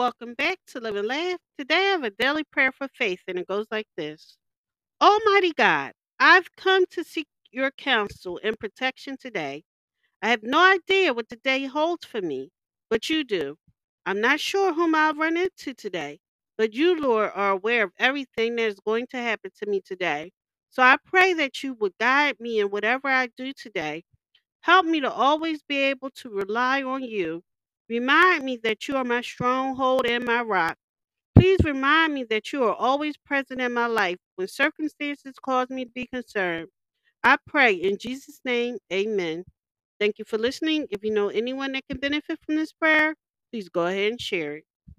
Welcome back to Live and Laugh. Today I have a daily prayer for faith, and it goes like this Almighty God, I've come to seek your counsel and protection today. I have no idea what the day holds for me, but you do. I'm not sure whom I'll run into today, but you, Lord, are aware of everything that is going to happen to me today. So I pray that you would guide me in whatever I do today Help me to always be able to rely on you. Remind me that you are my stronghold and my rock. Please remind me that you are always present in my life when circumstances cause me to be concerned. I pray in Jesus' name, amen. Thank you for listening. If you know anyone that can benefit from this prayer, please go ahead and share it.